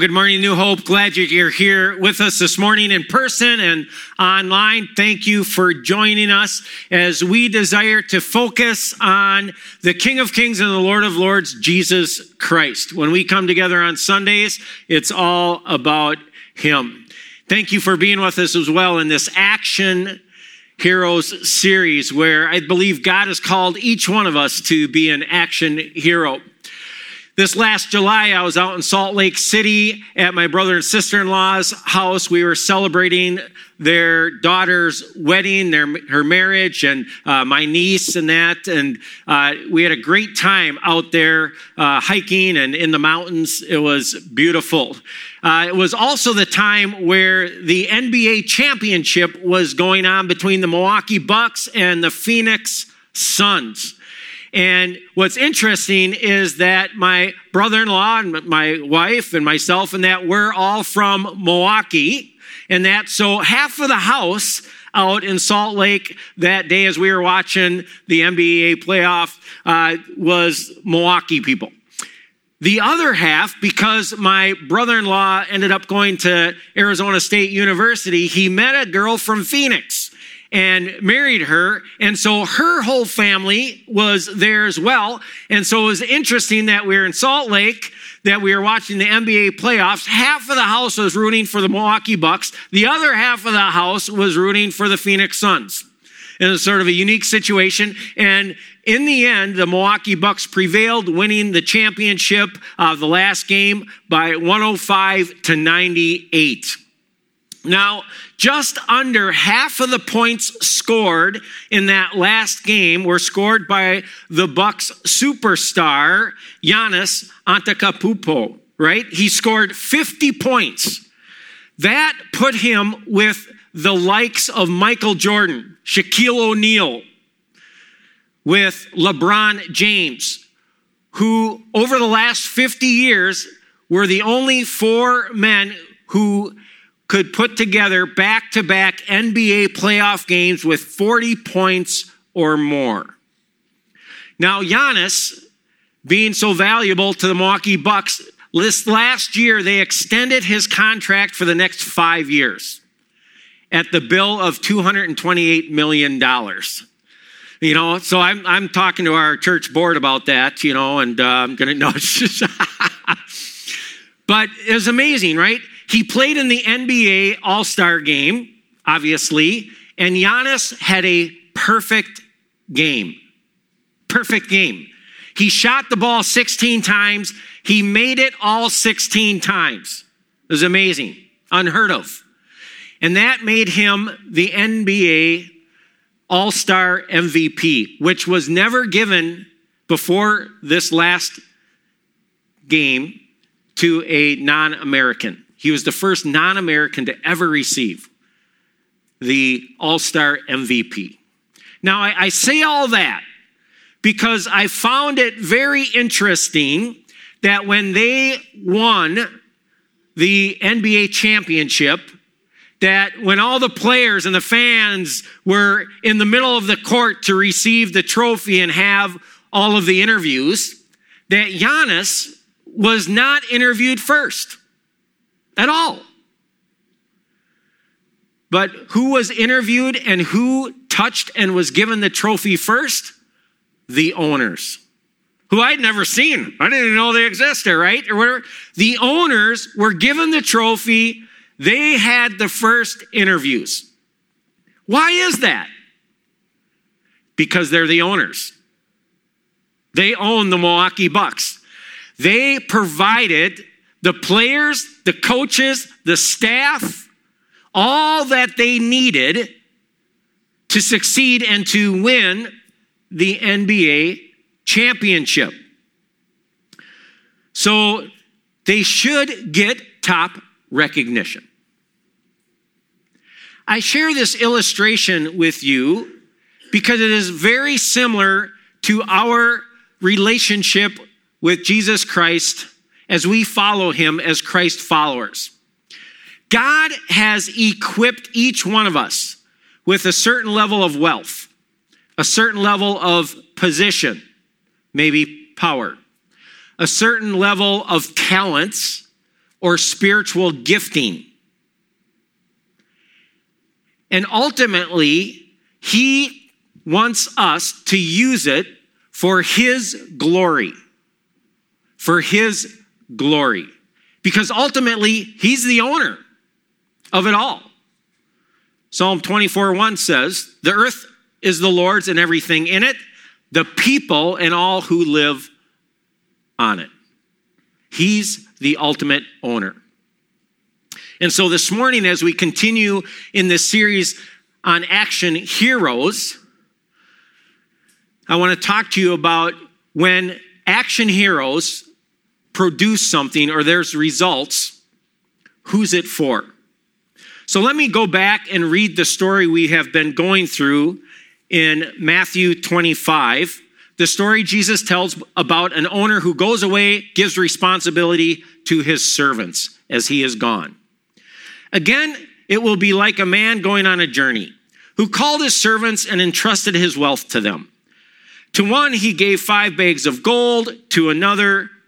Good morning, New Hope. Glad you're here with us this morning in person and online. Thank you for joining us as we desire to focus on the King of Kings and the Lord of Lords, Jesus Christ. When we come together on Sundays, it's all about Him. Thank you for being with us as well in this Action Heroes series where I believe God has called each one of us to be an action hero. This last July, I was out in Salt Lake City at my brother and sister in law's house. We were celebrating their daughter's wedding, their, her marriage, and uh, my niece and that. And uh, we had a great time out there uh, hiking and in the mountains. It was beautiful. Uh, it was also the time where the NBA championship was going on between the Milwaukee Bucks and the Phoenix Suns. And what's interesting is that my brother in law and my wife and myself and that we're all from Milwaukee. And that so half of the house out in Salt Lake that day as we were watching the NBA playoff uh, was Milwaukee people. The other half, because my brother in law ended up going to Arizona State University, he met a girl from Phoenix and married her. And so her whole family was there as well. And so it was interesting that we were in Salt Lake, that we were watching the NBA playoffs. Half of the house was rooting for the Milwaukee Bucks. The other half of the house was rooting for the Phoenix Suns. It was sort of a unique situation. And in the end, the Milwaukee Bucks prevailed, winning the championship of the last game by 105 to 98. Now, just under half of the points scored in that last game were scored by the Bucks superstar Giannis Antetokounmpo, right? He scored 50 points. That put him with the likes of Michael Jordan, Shaquille O'Neal, with LeBron James, who over the last 50 years were the only four men who could put together back to back NBA playoff games with 40 points or more. Now, Giannis, being so valuable to the Milwaukee Bucks, last year they extended his contract for the next five years at the bill of $228 million. You know, so I'm, I'm talking to our church board about that, you know, and uh, I'm going to know. but it was amazing, right? He played in the NBA All Star game, obviously, and Giannis had a perfect game. Perfect game. He shot the ball 16 times, he made it all 16 times. It was amazing, unheard of. And that made him the NBA All Star MVP, which was never given before this last game to a non American. He was the first non American to ever receive the All Star MVP. Now, I, I, say all that because I found it very interesting that when they won the NBA championship, that when all the players and the fans were in the middle of the court to receive the trophy and have all of the interviews, that Giannis was not interviewed first at all. But who was interviewed and who touched and was given the trophy first? The owners, who I'd never seen. I didn't even know they existed, right? Or whatever. The owners were given the trophy. They had the first interviews. Why is that? Because they're the owners. They own the Milwaukee Bucks. They provided the players, the coaches, the staff, all that they needed to succeed and to win the NBA championship. So they should get top recognition. I share this illustration with you because it is very similar to our relationship with Jesus Christ as we follow him as Christ followers. God has equipped each one of us with a certain level of wealth, a certain level of position, maybe power, a certain level of talents, or spiritual gifting. And ultimately, he wants us to use it for his glory. For his glory. Because ultimately, he's the owner of it all. Psalm 24 1 says, The earth is the Lord's and everything in it, the people and all who live on it. He's the ultimate owner. And so this morning, as we continue in this series on action heroes, I want to talk to you about when action heroes produce something or there's results, who's it for? So let me go back and read the story we have been going through in Matthew 25. The story Jesus tells about an owner who goes away, gives responsibility to his servants as he is gone. Again, it will be like a man going on a journey who called his servants and entrusted his wealth to them. To one, he gave five bags of gold, to another,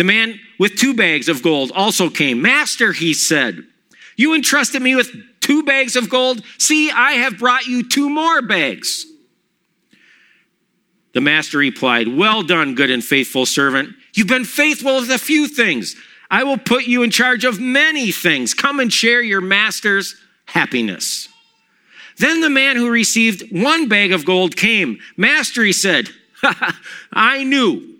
The man with two bags of gold also came. Master, he said, you entrusted me with two bags of gold. See, I have brought you two more bags. The master replied, Well done, good and faithful servant. You've been faithful with a few things. I will put you in charge of many things. Come and share your master's happiness. Then the man who received one bag of gold came. Master, he said, I knew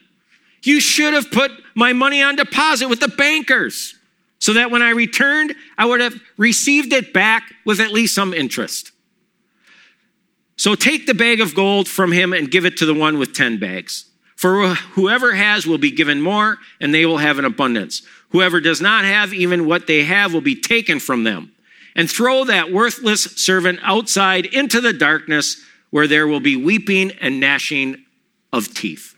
you should have put my money on deposit with the bankers so that when I returned, I would have received it back with at least some interest. So take the bag of gold from him and give it to the one with 10 bags. For whoever has will be given more, and they will have an abundance. Whoever does not have, even what they have will be taken from them and throw that worthless servant outside into the darkness where there will be weeping and gnashing of teeth.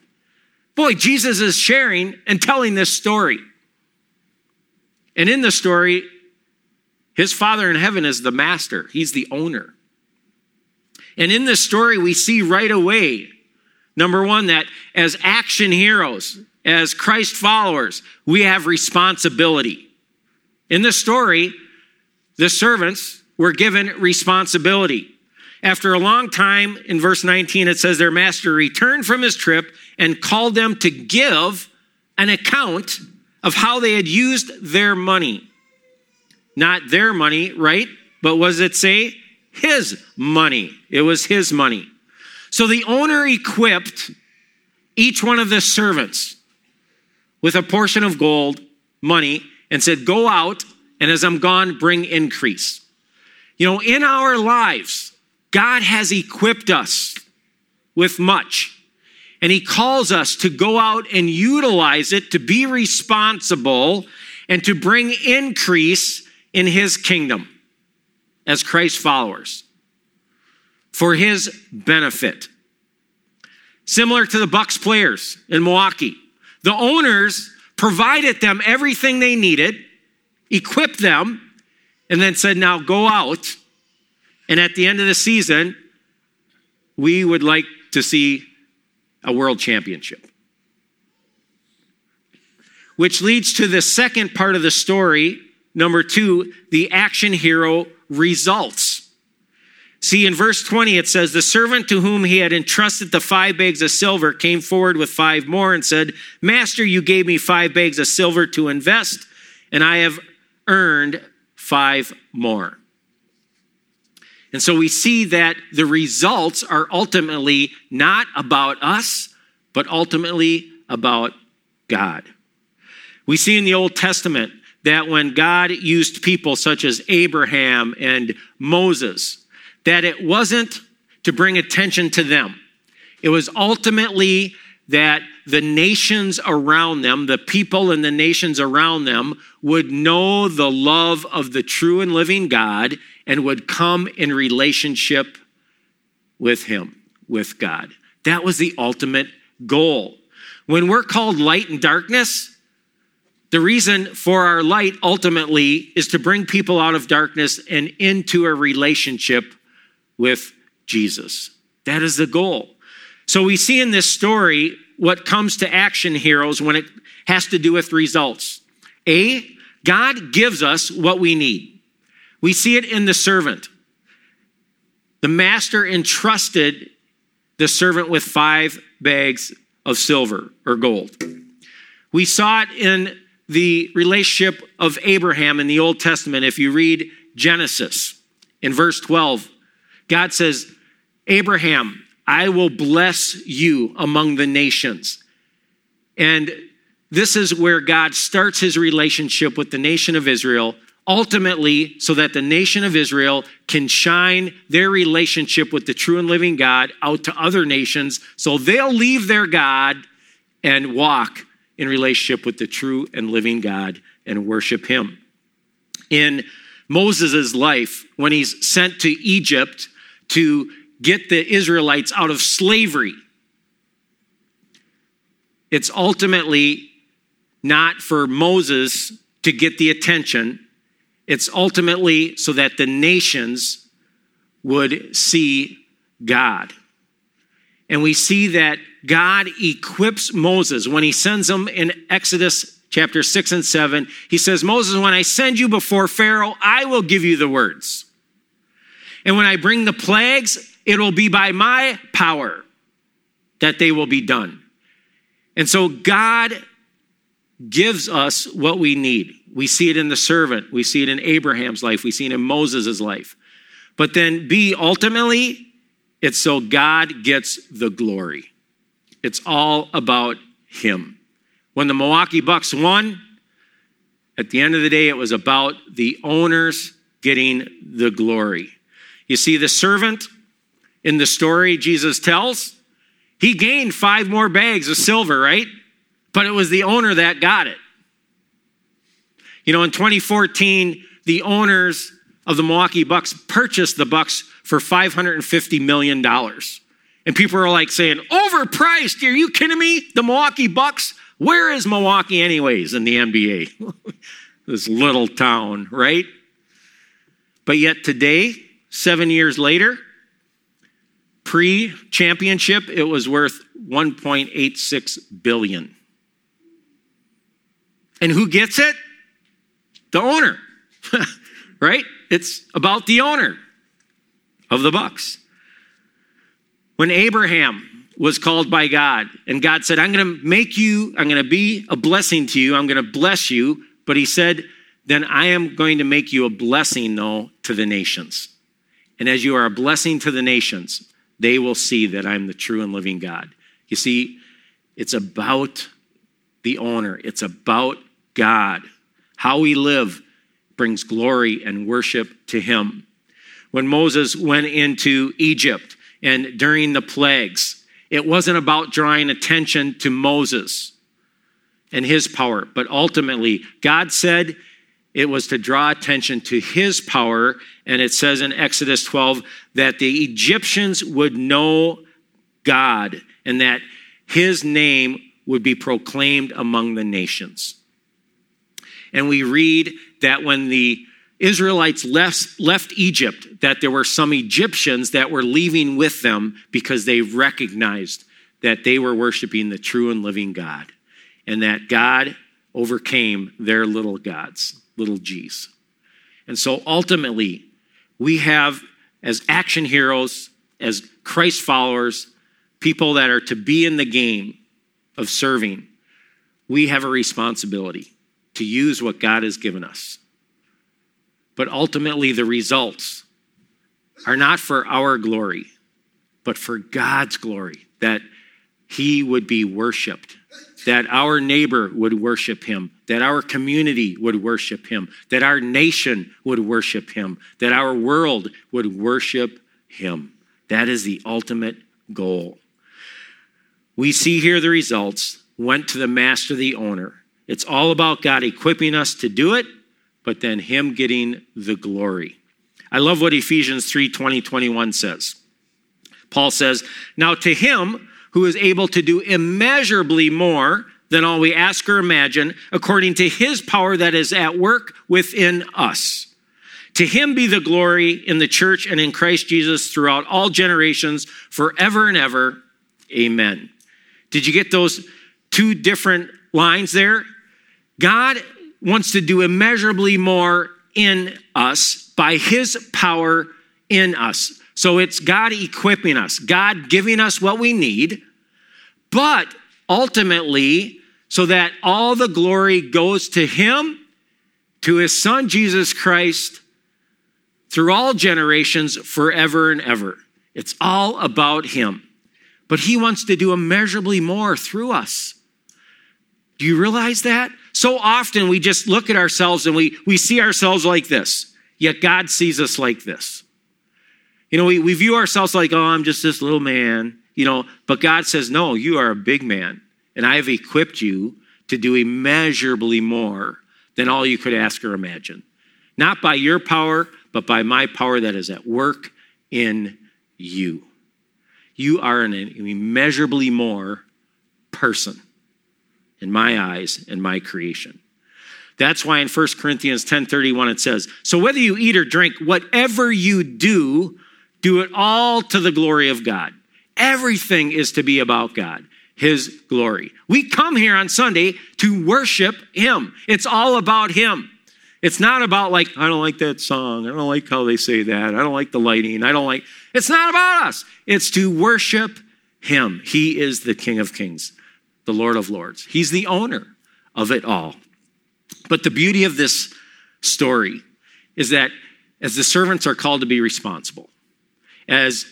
Boy, Jesus is sharing and telling this story. And in the story, his Father in heaven is the master, he's the owner. And in this story, we see right away, number one, that as action heroes, as Christ followers, we have responsibility. In this story, the servants were given responsibility. After a long time, in verse 19, it says their master returned from his trip and called them to give an account of how they had used their money. Not their money, right? But was it say his money? It was his money. So the owner equipped each one of the servants with a portion of gold, money, and said, Go out and as I'm gone, bring increase. You know, in our lives, God has equipped us with much. And He calls us to go out and utilize it to be responsible and to bring increase in His kingdom as Christ followers for His benefit. Similar to the Bucks players in Milwaukee, the owners provided them everything they needed equipped them, and then said, Now go out. And at the end of the season, we would like to see a world championship. Which leads to the second part of the story, number two, the action hero results. See, in verse 20, it says, The servant to whom he had entrusted the five bags of silver came forward with five more and said, Master, you gave me five bags of silver to invest, and I have earned five more. And so we see that the results are ultimately not about us, but ultimately about God. We see in the Old Testament that when God used people such as Abraham and Moses, that it wasn't to bring attention to them. It was ultimately that the nations around them, the people and the nations around them, would know the love of the true and living God and would come in relationship with Him, with God. That was the ultimate goal. When we're called light and darkness, the reason for our light ultimately is to bring people out of darkness and into a relationship with Jesus. That is the goal. So we see in this story what comes to action heroes when it has to do with results. A, God gives us what we need. We see it in the servant. The master entrusted the servant with five bags of silver or gold. We saw it in the relationship of Abraham in the Old Testament. If you read Genesis in verse 12, God says, Abraham, I will bless you among the nations. And this is where God starts his relationship with the nation of Israel, ultimately, so that the nation of Israel can shine their relationship with the true and living God out to other nations, so they'll leave their God and walk in relationship with the true and living God and worship him. In Moses' life, when he's sent to Egypt to get the Israelites out of slavery. It's ultimately not for Moses to get the attention, it's ultimately so that the nations would see God. And we see that God equips Moses when he sends him in Exodus chapter 6 and 7. He says, Moses, when I send you before Pharaoh, I will give you the words. And when I bring the plagues, It'll be by my power that they will be done. And so God gives us what we need. We see it in the servant, we see it in Abraham's life, we see it in Moses' life. But then, B, ultimately, it's so God gets the glory. It's all about Him. When the Milwaukee Bucks won, at the end of the day, it was about the owners getting the glory. You see, the servant in the story Jesus tells, he gained five more bags of silver, right? But it was the owner that got it. You know, in 2014, the owners of the Milwaukee Bucks purchased the Bucks for $550 million. And people are like saying, overpriced. Are you kidding me? The Milwaukee Bucks? Where is Milwaukee, anyways, in the NBA? this little town, right? But yet today, seven years later, Pre championship, it was worth 1.86 billion. And who gets it? The owner. right? It's about the owner of the Bucks. When Abraham was called by God and God said, "I'm going to make you, I'm going to be a blessing to you, I'm going to bless you," but he said, "Then I am going to make you a blessing though to the nations." And as you are a blessing to the nations, they will see that I'm the true and living God. You see, it's about the owner, it's about God. How we live brings glory and worship to Him. When Moses went into Egypt and during the plagues, it wasn't about drawing attention to Moses and his power, but ultimately, God said, it was to draw attention to his power. And it says in Exodus 12 that the Egyptians would know God and that his name would be proclaimed among the nations. And we read that when the Israelites left, left Egypt, that there were some Egyptians that were leaving with them because they recognized that they were worshiping the true and living God and that God overcame their little gods, little g's. And so ultimately, we have, as action heroes, as Christ followers, people that are to be in the game of serving, we have a responsibility to use what God has given us. But ultimately, the results are not for our glory, but for God's glory, that He would be worshiped, that our neighbor would worship Him, that our community would worship Him, that our nation would worship Him, that our world would worship Him. That is the ultimate goal. We see here the results went to the master, the owner. It's all about God equipping us to do it, but then Him getting the glory. I love what Ephesians 3 20, 21 says. Paul says, Now to Him who is able to do immeasurably more than all we ask or imagine, according to His power that is at work within us. To him be the glory in the church and in Christ Jesus throughout all generations, forever and ever. Amen. Did you get those two different lines there? God wants to do immeasurably more in us by his power in us. So it's God equipping us, God giving us what we need, but ultimately, so that all the glory goes to him, to his son Jesus Christ, through all generations, forever and ever. It's all about him. But he wants to do immeasurably more through us. Do you realize that? So often we just look at ourselves and we, we see ourselves like this, yet God sees us like this. You know, we, we view ourselves like, oh, I'm just this little man, you know, but God says, no, you are a big man, and I have equipped you to do immeasurably more than all you could ask or imagine. Not by your power, but by my power that is at work in you. You are an immeasurably more person in my eyes and my creation. That's why in 1 Corinthians 10:31 it says, "So whether you eat or drink, whatever you do, do it all to the glory of God." Everything is to be about God, his glory. We come here on Sunday to worship him. It's all about him. It's not about like I don't like that song. I don't like how they say that. I don't like the lighting. I don't like It's not about us. It's to worship him. He is the King of Kings the Lord of Lords. He's the owner of it all. But the beauty of this story is that as the servants are called to be responsible, as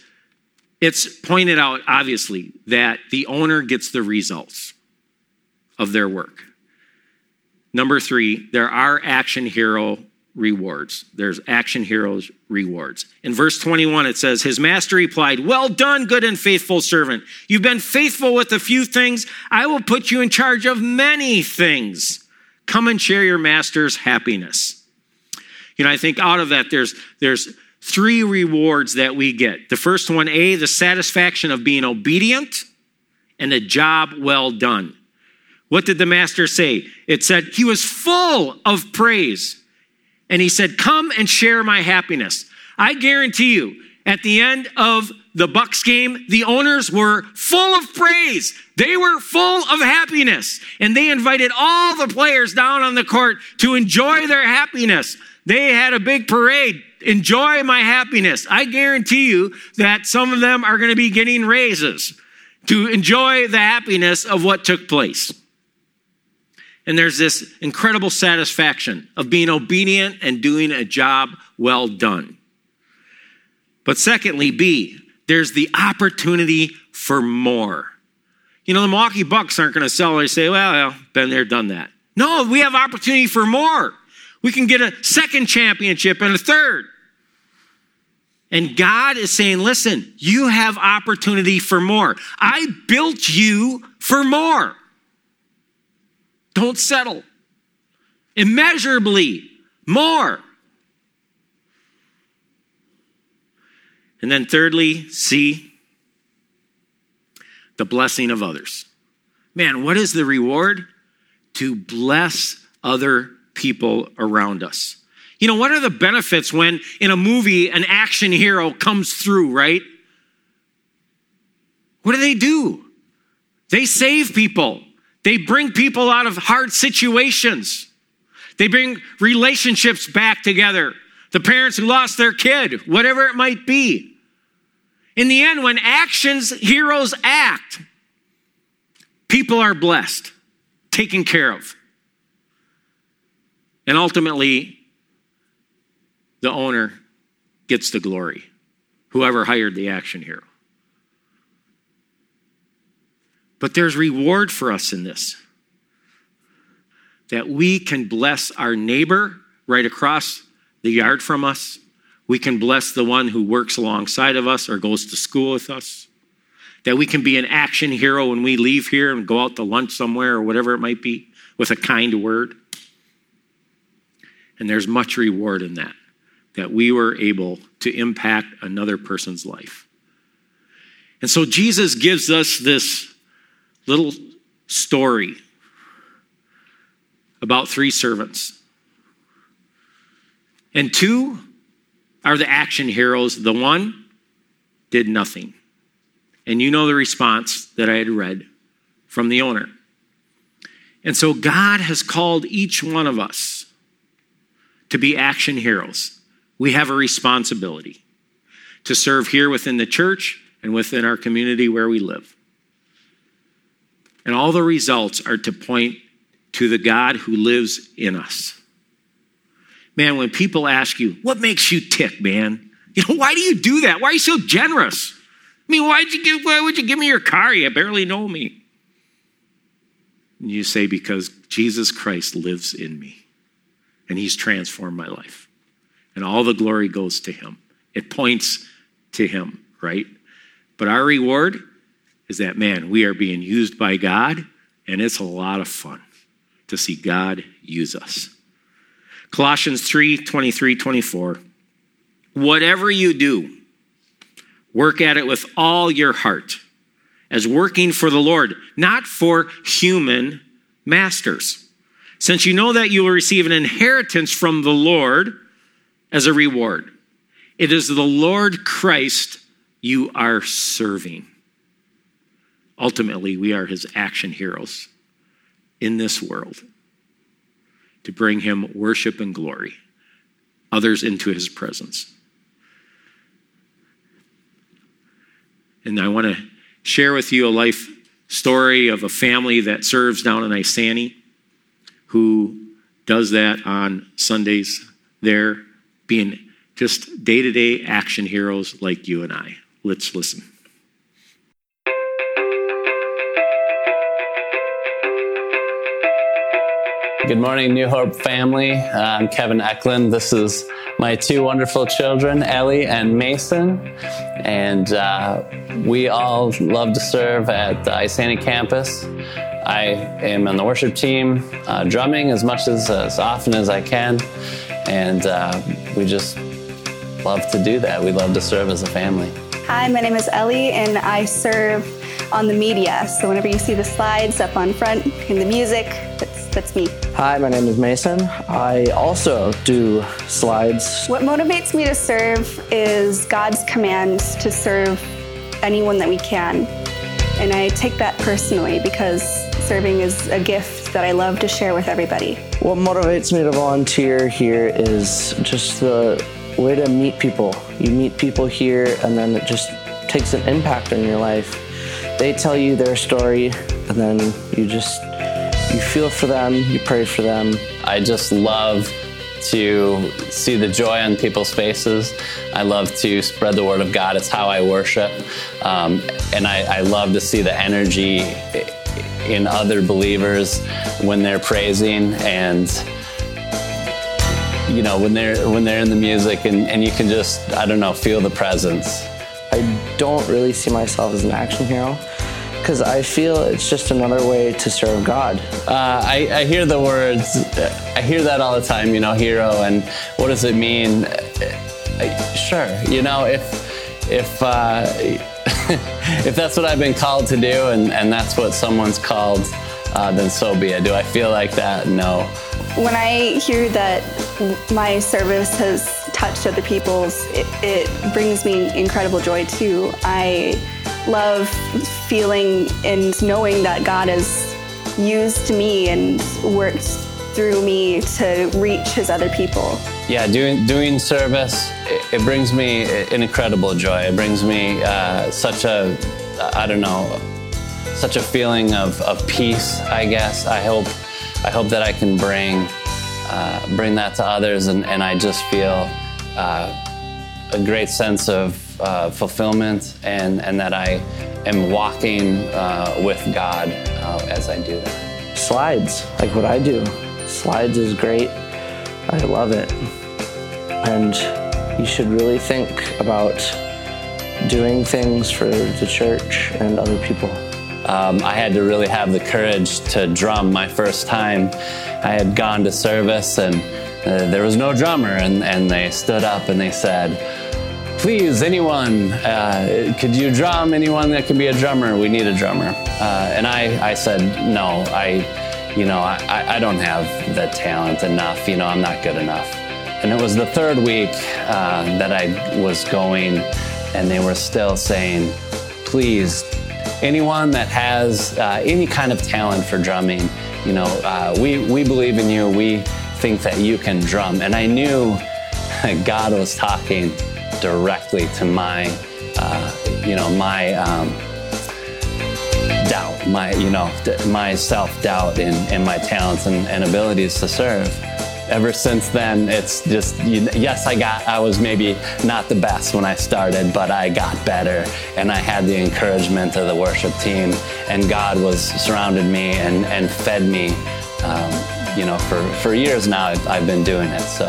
it's pointed out, obviously, that the owner gets the results of their work. Number three, there are action hero rewards. There's action heroes rewards. In verse 21, it says, His master replied, Well done, good and faithful servant. You've been faithful with a few things. I will put you in charge of many things. Come and share your master's happiness. You know, I think out of that, there's, there's three rewards that we get. The first one, A, the satisfaction of being obedient and a job well done. What did the master say? It said he was full of praise and he said, Come and share my happiness. I guarantee you, at the end of the Bucks game, the owners were full of praise. They were full of happiness. And they invited all the players down on the court to enjoy their happiness. They had a big parade. Enjoy my happiness. I guarantee you that some of them are going to be getting raises to enjoy the happiness of what took place. And there's this incredible satisfaction of being obedient and doing a job well done. But secondly, B, there's the opportunity for more. You know, the Milwaukee Bucks aren't going to sell and say, well, been there, done that. No, we have opportunity for more. We can get a second championship and a third. And God is saying, listen, you have opportunity for more. I built you for more. Don't settle. Immeasurably more. And then, thirdly, C the blessing of others. Man, what is the reward? To bless other people around us. You know, what are the benefits when in a movie an action hero comes through, right? What do they do? They save people. They bring people out of hard situations. They bring relationships back together. The parents who lost their kid, whatever it might be. In the end, when actions heroes act, people are blessed, taken care of. And ultimately, the owner gets the glory, whoever hired the action hero. But there's reward for us in this that we can bless our neighbor right across the yard from us. We can bless the one who works alongside of us or goes to school with us. That we can be an action hero when we leave here and go out to lunch somewhere or whatever it might be with a kind word. And there's much reward in that, that we were able to impact another person's life. And so Jesus gives us this little story about three servants. And two are the action heroes. The one did nothing. And you know the response that I had read from the owner. And so God has called each one of us to be action heroes. We have a responsibility to serve here within the church and within our community where we live. And all the results are to point to the God who lives in us. Man, when people ask you, what makes you tick, man? You know, why do you do that? Why are you so generous? I mean, why'd you give, why would you give me your car? You barely know me. And you say, because Jesus Christ lives in me and he's transformed my life. And all the glory goes to him. It points to him, right? But our reward is that, man, we are being used by God, and it's a lot of fun to see God use us. Colossians 3 23, 24. Whatever you do, work at it with all your heart, as working for the Lord, not for human masters. Since you know that you will receive an inheritance from the Lord as a reward, it is the Lord Christ you are serving. Ultimately, we are his action heroes in this world to bring him worship and glory, others into his presence. And I want to share with you a life story of a family that serves down in Ixonia who does that on Sundays there, being just day to day action heroes like you and I. Let's listen. Good morning, New Hope family. I'm Kevin Eklund. This is my two wonderful children, Ellie and Mason. And uh, we all love to serve at the Ixonia campus. I am on the worship team, uh, drumming as much as, as often as I can. And uh, we just love to do that. We love to serve as a family. Hi, my name is Ellie, and I serve on the media. So whenever you see the slides up on front and the music, that's me. Hi, my name is Mason. I also do slides. What motivates me to serve is God's commands to serve anyone that we can. And I take that personally because serving is a gift that I love to share with everybody. What motivates me to volunteer here is just the way to meet people. You meet people here, and then it just takes an impact on your life. They tell you their story, and then you just you feel for them, you pray for them. I just love to see the joy on people's faces. I love to spread the word of God. It's how I worship. Um, and I, I love to see the energy in other believers when they're praising and you know when they're when they're in the music and, and you can just i don't know feel the presence I don't really see myself as an action hero because I feel it's just another way to serve God. uh, I, I hear the words i hear that all the time you know hero and what does it mean Uh, sure you know if if uh, if that's what i've been called to do and, and that's what someone's called uh, then so be it do i feel like that no When I hear that my service has touched other people's, it, it brings me incredible joy too. I love feeling and knowing that God has used me and worked through me to reach his other people. Yeah, doing doing service, it, it brings me an incredible joy. It brings me uh, such a, I don't know, such a feeling of, of peace. I guess I hope I hope that I can bring uh, bring that to others, and, and I just feel uh, a great sense of uh, fulfillment, and and that I am walking uh, with God uh, as I do that. Slides, like what I do. Slides is great. I love it. And you should really think about doing things for the church and other people. Um, I had to really have the courage to drum my first time. I had gone to service and uh, there was no drummer, and, and they stood up and they said, Please, anyone, uh, could you drum? Anyone that can be a drummer? We need a drummer. Uh, and I, I said, No, I, you know, I, I don't have the talent enough. You know, I'm not good enough. And it was the third week uh, that I was going, and they were still saying, Please, anyone that has uh, any kind of talent for drumming, you know, uh, we, we believe in you. We think that you can drum. And I knew God was talking directly to my, uh, you know, my um, doubt, my, you know, my self doubt in, in my talents and, and abilities to serve ever since then, it's just, yes, I got, I was maybe not the best when I started, but I got better and I had the encouragement of the worship team and God was surrounded me and, and fed me. Um, you know, for, for years now, I've, I've been doing it. So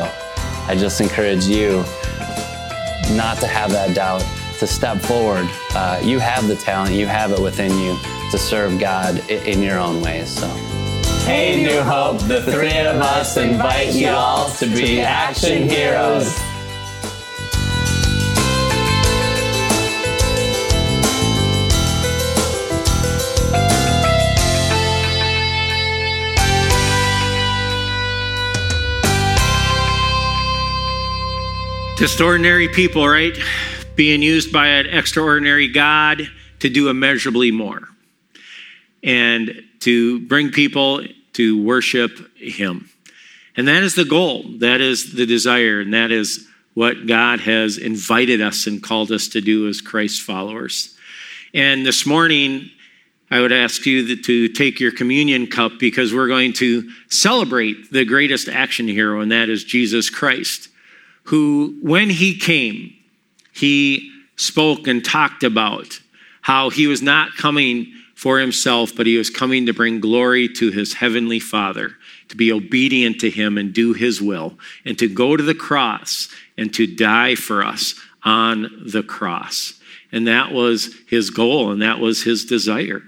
I just encourage you not to have that doubt, to step forward. Uh, you have the talent, you have it within you to serve God in your own ways. So. Hey, New Hope, the three of us invite you all to be action heroes. Just ordinary people, right? Being used by an extraordinary God to do immeasurably more. And to bring people to worship Him. And that is the goal, that is the desire, and that is what God has invited us and called us to do as Christ followers. And this morning, I would ask you to take your communion cup because we're going to celebrate the greatest action hero, and that is Jesus Christ, who, when he came, he spoke and talked about how he was not coming for himself, but he was coming to bring glory to his heavenly Father, to be obedient to him and do his will, and to go to the cross and to die for us on the cross. And that was his goal and that was his desire.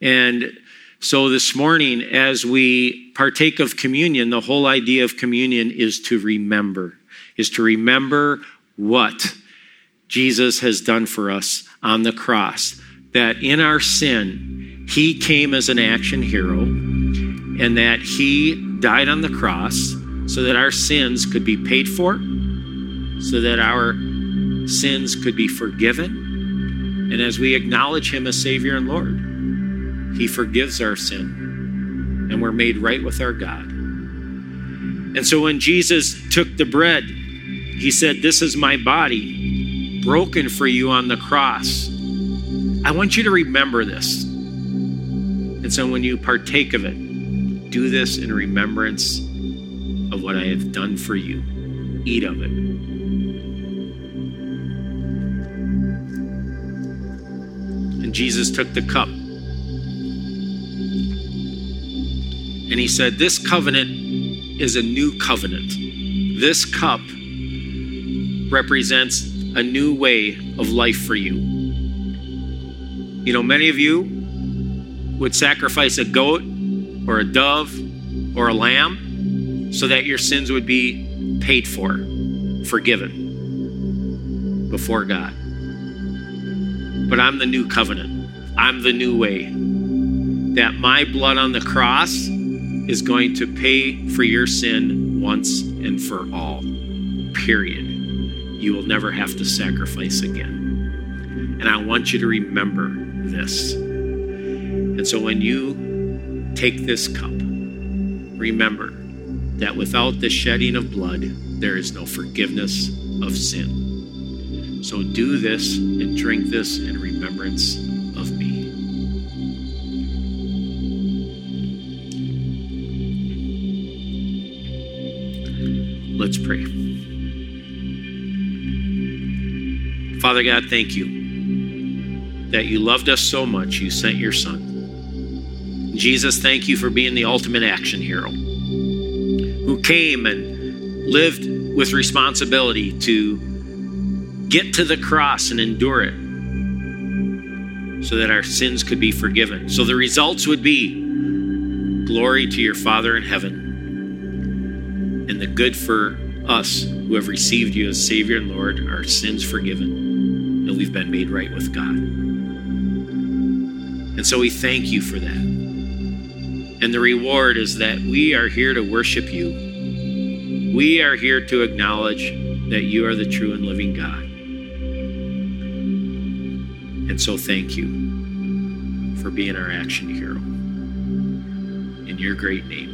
And so this morning, as we partake of communion, the whole idea of communion is to remember, is to remember what Jesus has done for us on the cross that in our sin, he came as an action hero and that he died on the cross so that our sins could be paid for, so that our sins could be forgiven. And as we acknowledge him as Savior and Lord, he forgives our sin and we're made right with our God. And so when Jesus took the bread, he said, This is my body broken for you on the cross. I want you to remember this. And so when you partake of it, do this in remembrance of what I have done for you. Eat of it. And Jesus took the cup. And he said, This covenant is a new covenant. This cup represents a new way of life for you. You know, many of you would sacrifice a goat or a dove or a lamb so that your sins would be paid for, forgiven before God. But I'm the new covenant, I'm the new way. That my blood on the cross is going to pay for your sin once and for all. Period. You will never have to sacrifice again. And I want you to remember this. And so when you take this cup, remember that without the shedding of blood, there is no forgiveness of sin. So do this and drink this in remembrance Let's pray. Father God, thank you that you loved us so much, you sent your Son. Jesus, thank you for being the ultimate action hero who came and lived with responsibility to get to the cross and endure it so that our sins could be forgiven. So the results would be glory to your Father in heaven and the good for us who have received you as Savior and Lord, our sins forgiven, and we've been made right with God. And so we thank you for that. And the reward is that we are here to worship you. We are here to acknowledge that you are the true and living God. And so thank you for being our action hero. In your great name.